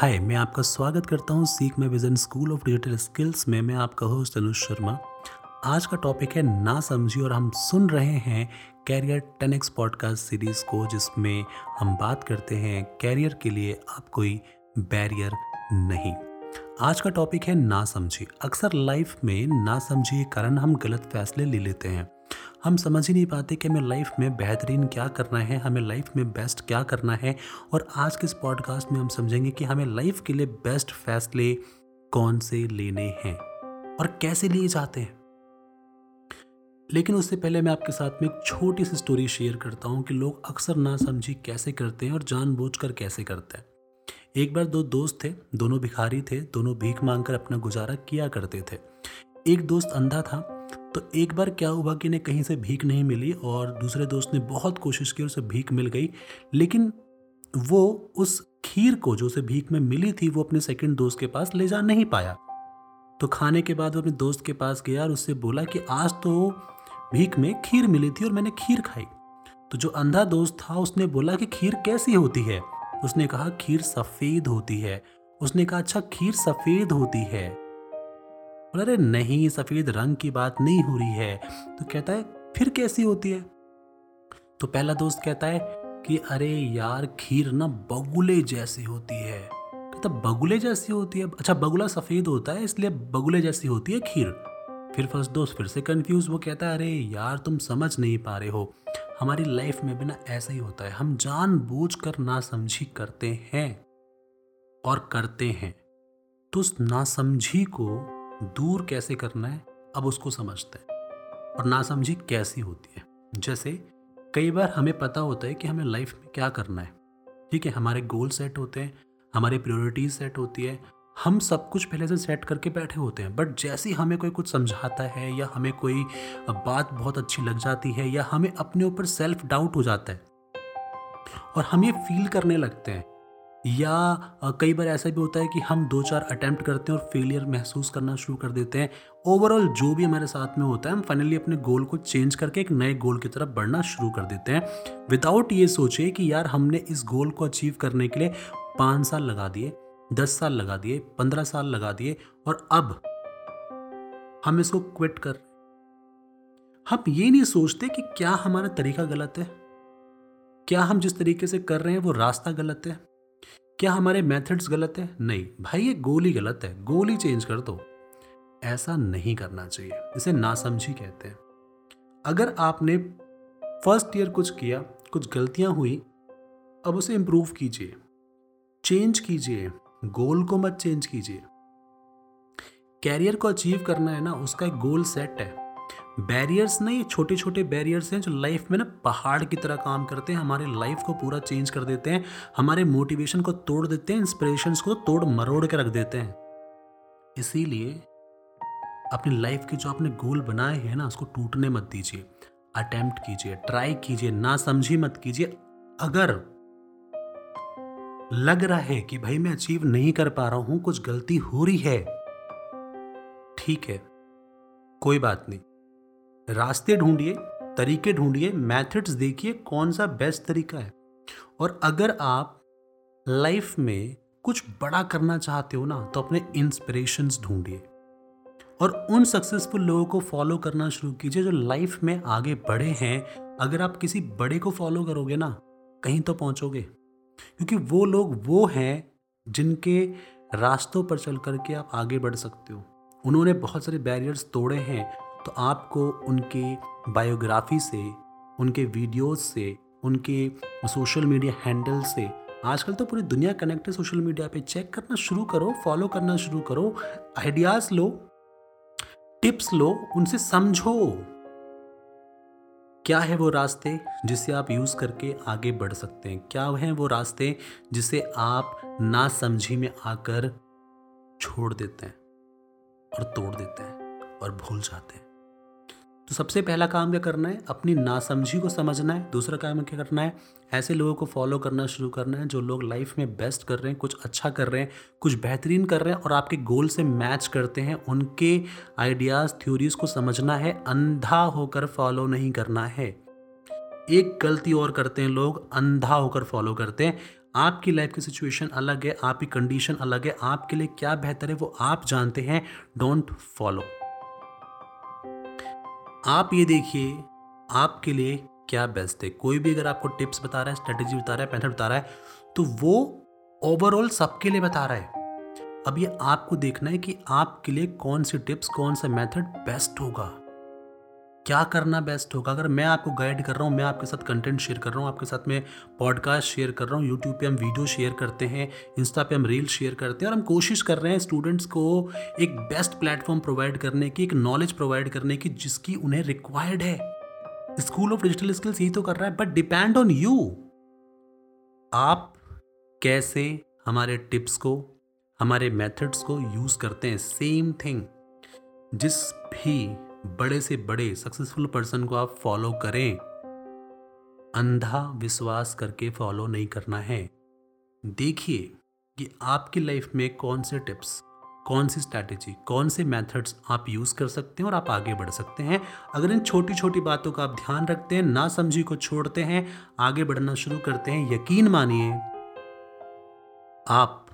हाय, मैं आपका स्वागत करता हूँ सीख में Vision School of Digital Skills में। मैं आपका होस्ट अनुज शर्मा। आज का टॉपिक है ना समझी और हम सुन रहे हैं career ten X podcast series को, जिसमें हम बात करते हैं कैरियर के लिए आप कोई बैरियर नहीं। आज का टॉपिक है ना समझी अक्सर लाइफ में ना समझी के कारण हम गलत फैसले ले लेते हैं। हम समझ ही नहीं पाते कि हमें लाइफ में बेहतरीन क्या करना है, हमें लाइफ में बेस्ट क्या करना है और आज के इस पॉडकास्ट में हम समझेंगे कि हमें लाइफ के लिए बेस्ट फैसले कौन से लेने हैं और कैसे लिए जाते हैं। लेकिन उससे पहले मैं आपके साथ में एक छोटी सी स्टोरी शेयर करता हूँ कि लोग अक्सर ना समझी कैसे करते हैं और जानबूझकर कैसे करते हैं। एक बार दो दोस्त थे, दोनों भिखारी थे, दोनों भीख मांगकर अपना गुजारा किया करते थे। एक दोस्त अंधा था तो एक बार क्या हुआ कि इन्हें कहीं से भीख नहीं मिली और दूसरे दोस्त ने बहुत कोशिश की उसे भीख मिल गई, लेकिन वो उस खीर को जो उसे भीख में मिली थी, वो अपने सेकंड दोस्त के पास ले जा नहीं पाया। तो खाने के बाद वो अपने दोस्त के पास गया और उससे बोला कि आज तो भीख में खीर मिली थी और मैंने खीर खाई। तो जो अंधा दोस्त था, उसने बोला कि खीर कैसी होती है? उसने कहा, खीर सफ़ेद होती है। उसने कहा अच्छा खीर सफ़ेद होती है। बोला, अरे नहीं, सफ़ेद रंग की बात नहीं हो रही है। तो कहता है, फिर कैसी होती है? तो पहला दोस्त कहता है कि, अरे यार, खीर ना बगुले जैसी होती है। कहता बगुले जैसी होती है? अच्छा बगुला सफ़ेद होता है, इसलिए बगुले जैसी होती है खीर। फिर फ़र्स्ट दोस्त फिर से कंफ्यूज वो कहता है, अरे यार, तुम समझ नहीं पा रहे हो। हमारी लाइफ में भी ना ऐसा ही होता है। हम जान बूझ कर नासमझी करते हैं और करते हैं। तो उस नासमझी को दूर कैसे करना है, अब उसको समझते हैं। और नासमझी कैसी होती है। जैसे, कई बार हमें पता होता है कि हमें लाइफ में क्या करना है। ठीक है, हमारे गोल सेट होते हैं, हमारी प्रायोरिटीज सेट होती है, हम सब कुछ पहले से सेट करके बैठे होते हैं। बट जैसे ही हमें कोई कुछ समझाता है, या हमें कोई बात बहुत अच्छी लग जाती है, या हमें अपने ऊपर सेल्फ डाउट हो जाता है, और हम ये फील करने लगते हैं या कई बार ऐसा भी होता है कि हम दो चार अटैम्प्ट करते हैं और फेलियर महसूस करना शुरू कर देते हैं। ओवरऑल जो भी हमारे साथ में होता है, हम फाइनली अपने गोल को चेंज करके एक नए गोल की तरफ़ बढ़ना शुरू कर देते हैं। विदाउट ये सोचे कि यार हमने इस गोल को अचीव करने के लिए पाँच साल लगा दिए, दस साल लगा दिए, पंद्रह साल लगा दिए और अब हम इसको क्विट कर हम ये नहीं सोचते कि क्या हमारा तरीका गलत है। क्या हम जिस तरीके से कर रहे हैं वो रास्ता गलत है। क्या हमारे मेथड्स गलत है? नहीं। भाई, ये गोल ही गलत है। गोल ही चेंज कर दो। ऐसा नहीं करना चाहिए। इसे नासमझी कहते हैं। अगर आपने फ़र्स्ट ईयर कुछ किया, कुछ गलतियाँ हुई, अब उसे इम्प्रूव कीजिए। चेंज कीजिए। गोल को मत चेंज कीजिए। कैरियर को अचीव करना है ना, उसका एक गोल सेट है। बैरियर्स नहीं छोटे छोटे बैरियर्स हैं जो लाइफ में ना पहाड़ की तरह काम करते हैं, हमारे लाइफ को पूरा चेंज कर देते हैं, हमारे मोटिवेशन को तोड़ देते हैं इंस्पिरेशन को तोड़ मरोड़ के रख देते हैं। इसीलिए अपनी लाइफ के जो आपने गोल बनाए हैं ना, उसको टूटने मत दीजिए अटेम्प्ट कीजिए ट्राई कीजिए, ना समझी मत कीजिए। अगर लग रहा है कि भाई मैं अचीव नहीं कर पा रहा हूँ, कुछ गलती हो रही है, ठीक है, कोई बात नहीं। रास्ते ढूंढिए, तरीके ढूंढिए मेथड्स देखिए कौन सा बेस्ट तरीका है। और अगर आप लाइफ में कुछ बड़ा करना चाहते हो ना तो अपने इंस्पिरेशंस ढूंढिए। और उन सक्सेसफुल लोगों को फॉलो करना शुरू कीजिए जो लाइफ में आगे बढ़े हैं। अगर आप किसी बड़े को फॉलो करोगे ना, कहीं तो पहुंचोगे। क्योंकि वो लोग वो हैं जिनके रास्तों पर चल करके आप आगे बढ़ सकते हो। उन्होंने बहुत सारे बैरियर्स तोड़े हैं। तो आपको उनके बायोग्राफी से, उनके वीडियोस से, उनके सोशल मीडिया हैंडल से आजकल तो पूरी दुनिया कनेक्ट है सोशल मीडिया पे। चेक करना शुरू करो, फॉलो करना शुरू करो, आइडियाज़ लो, टिप्स लो, उनसे समझो। क्या है वो रास्ते जिसे आप यूज़ करके आगे बढ़ सकते हैं? क्या हैं वो रास्ते जिसे आप ना समझी में आकर छोड़ देते हैं और तोड़ देते हैं और भूल जाते हैं? तो सबसे पहला काम क्या करना है? अपनी नासमझी को समझना है। दूसरा काम क्या करना है? ऐसे लोगों को फॉलो करना शुरू करना है, जो लोग लाइफ में बेस्ट कर रहे हैं, कुछ अच्छा कर रहे हैं, कुछ बेहतरीन कर रहे हैं और आपके गोल से मैच करते हैं। उनके आइडियाज़ थ्योरीज को समझना है, अंधा होकर फॉलो नहीं करना है। एक गलती और करते हैं लोग, अंधा होकर फॉलो करते हैं। आपकी लाइफ की सिचुएशन अलग है, आपकी कंडीशन अलग है, आपके लिए क्या बेहतर है वो आप जानते हैं। डोंट फॉलो आप ये देखिए, आपके लिए क्या बेस्ट है? कोई भी अगर आपको टिप्स बता रहा है स्ट्रेटेजी बता रहा है मेथड बता रहा है तो वो ओवरऑल सबके लिए बता रहा है। अब ये आपको देखना है कि आपके लिए कौन सी टिप्स कौन सा मेथड बेस्ट होगा। क्या करना बेस्ट होगा? अगर मैं आपको गाइड कर रहा हूँ, मैं आपके साथ कंटेंट शेयर कर रहा हूँ, आपके साथ मैं पॉडकास्ट शेयर कर रहा हूँ यूट्यूब पे हम वीडियो शेयर करते हैं इंस्टा पे हम रील शेयर करते हैं और हम कोशिश कर रहे हैं स्टूडेंट्स को एक बेस्ट प्लेटफॉर्म प्रोवाइड करने की, एक नॉलेज प्रोवाइड करने की जिसकी उन्हें रिक्वायर्ड है। स्कूल ऑफ़ डिजिटल स्किल्स यही तो कर रहा है बट डिपेंड ऑन यू आप कैसे हमारे टिप्स को, हमारे मेथड्स को यूज़ करते हैं? सेम थिंग जिस भी बड़े से बड़े सक्सेसफुल पर्सन को आप फॉलो करें। अंधा विश्वास करके फॉलो नहीं करना है। देखिए कि आपकी लाइफ में कौन से टिप्स कौन सी स्ट्रैटेजी कौन से मेथड्स आप यूज़ कर सकते हैं और आप आगे बढ़ सकते हैं। अगर इन छोटी छोटी बातों का आप ध्यान रखते हैं, ना समझी को छोड़ते हैं, आगे बढ़ना शुरू करते हैं, यकीन मानिए, आप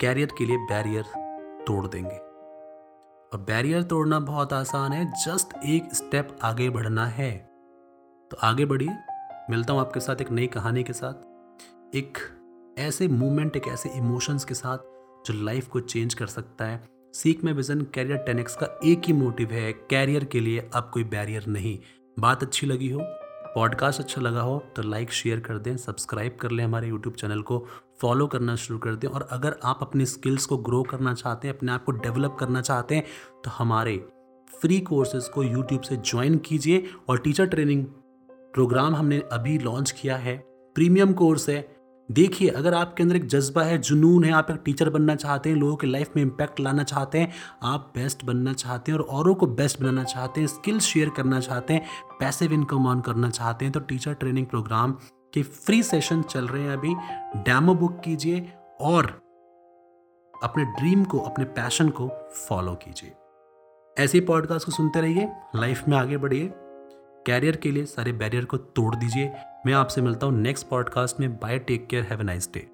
कैरियर के लिए बैरियर तोड़ देंगे। और बैरियर तोड़ना बहुत आसान है जस्ट एक स्टेप आगे बढ़ना है। तो आगे बढ़िए, मिलता हूँ आपके साथ एक नई कहानी के साथ। एक ऐसे मूवमेंट एक ऐसे इमोशंस के साथ जो लाइफ को चेंज कर सकता है। सीख में विजन कैरियर टेनिक्स का एक ही मोटिव है कैरियर के लिए अब कोई बैरियर नहीं। बात अच्छी लगी हो पॉडकास्ट अच्छा लगा हो तो लाइक, शेयर कर दें, सब्सक्राइब कर लें हमारे यूट्यूब चैनल को, फॉलो करना शुरू कर दें। और अगर आप अपनी स्किल्स को ग्रो करना चाहते हैं, अपने आप को डेवलप करना चाहते हैं तो हमारे फ्री कोर्सेज को यूट्यूब से ज्वाइन कीजिए। और टीचर ट्रेनिंग प्रोग्राम हमने अभी लॉन्च किया है। प्रीमियम कोर्स है। देखिए, अगर आपके अंदर एक जज्बा है, जुनून है, आप एक टीचर बनना चाहते हैं, लोगों के लाइफ में इम्पैक्ट लाना चाहते हैं, आप बेस्ट बनना चाहते हैं और औरों को बेस्ट बनाना चाहते हैं स्किल्स शेयर करना चाहते हैं पैसिव इनकम ऑन करना चाहते हैं तो टीचर ट्रेनिंग प्रोग्राम के फ्री सेशन चल रहे हैं अभी। डैमो बुक कीजिए और अपने ड्रीम को, अपने पैशन को फॉलो कीजिए। ऐसे पॉडकास्ट को सुनते रहिए लाइफ में आगे बढ़िए। कैरियर के लिए सारे बैरियर को तोड़ दीजिए। मैं आपसे मिलता हूँ नेक्स्ट पॉडकास्ट में। Bye, take care, have a nice day.